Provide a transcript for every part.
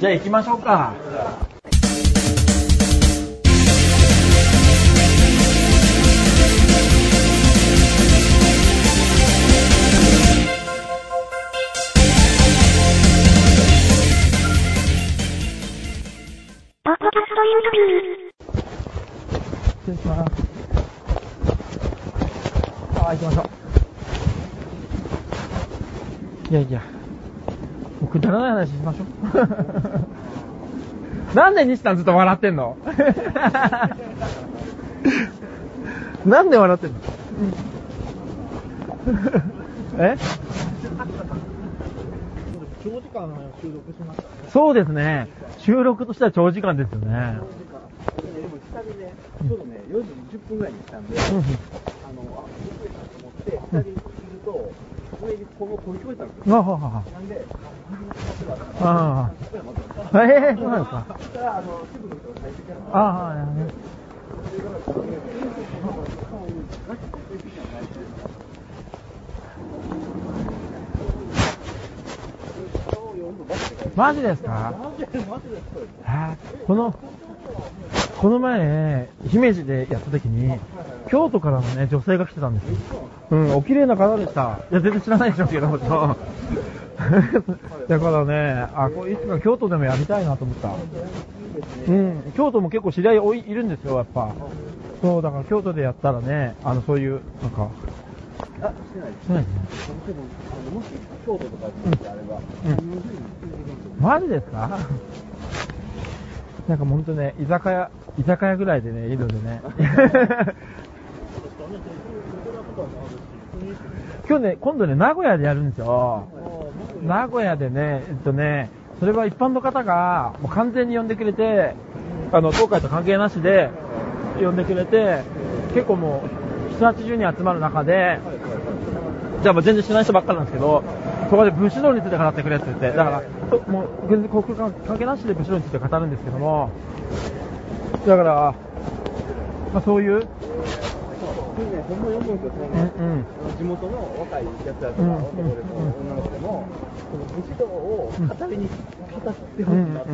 じゃあ行きましょうか。失礼します。ああ、行きましょう。いやいや、くだらない話しましょう。なんで西さんずっと笑ってんの？なんで笑ってんの？え？長時間収録しましたね。そうですね。収録としては長時間ですよね。でも下でね、ちょうどね、4時10分ぐらいに来たんで、あの、あ、遅れたと思って、下にいると、上にこの声聞こえたんですよ。なんで、ああ。ええそうなんですか？そしたら、あの、すぐの人が入ってきたのああ、ねマジですか？この、この前、姫路でやった時に、京都からのね、女性が来てたんですよ。うん、お綺麗な方でした。いや、全然知らないでしょうけど。だからね、あ、これいつか京都でもやりたいなと思った。うん、京都も結構知り合い多いいるんですよ、やっぱ。そう、だから京都でやったらね、あの、そういう、なんか、あ、してないです。そうですね。あの、もし、京都とかであれば、うん何の日に来てくれるんマジですか？なんかほんとね、居酒屋、居酒屋ぐらいでね、いるのでね。今日ね、今度ね、名古屋でやるんですよ。名古屋でね、えっとね、それは一般の方がもう完全に呼んでくれて、あの、東海と関係なしで呼んでくれて、結構もう、7、80人集まる中で、じゃあもう全然知らない人ばっかりなんですけど、そこで武士道について語ってくれって言って、だから、もう全然国関関係なしで武士道について語るんですけども、だから、まあそういう、普通ね、ほんまに思うん。ですよ、その、うん。うん。地元の若いやつらとか、うん。男でも女の子でも、その武士道を語りに、語ってほしいなって、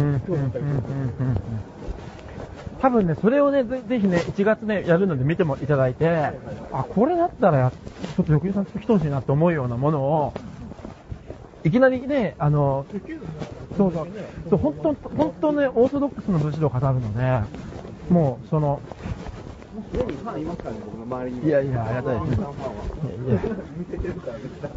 多分ね、それをね、ぜぜひね、1月ね、やるので見てもいただいて、あ、これだったらや、ちょっと横井さん。来てほしいなって思うようなものを、いきなりね、あの、そうそう、そう本当、本当ね、オーソドックスの武士道を語るので、もう、その、家にファンいますからね、僕の周りに。いやいやありがたいですいやいや見せてるから、絶対。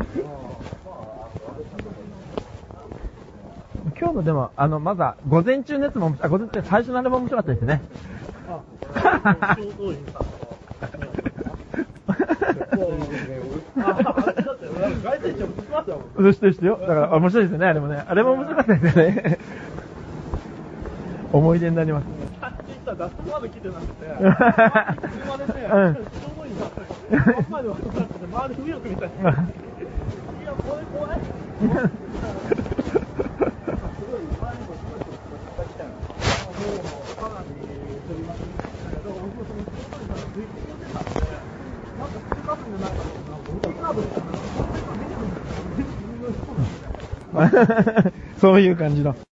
今日のでも、あの、まだ、午前中のやつも、あ、午前中、最初のあれも面白かったですね。あ、ちょうどいいさ。大体直接しますよ。そうしてしてよ。だから、面白いですよね、あれもね。あれも面白かったですよね。思い出になります。さっき言ったダストまで来てなくて、車でね、ちょうどいいなって、真ん前で渡ってて、周り不欲みたいな。いや、怖い怖い。そういう感じの。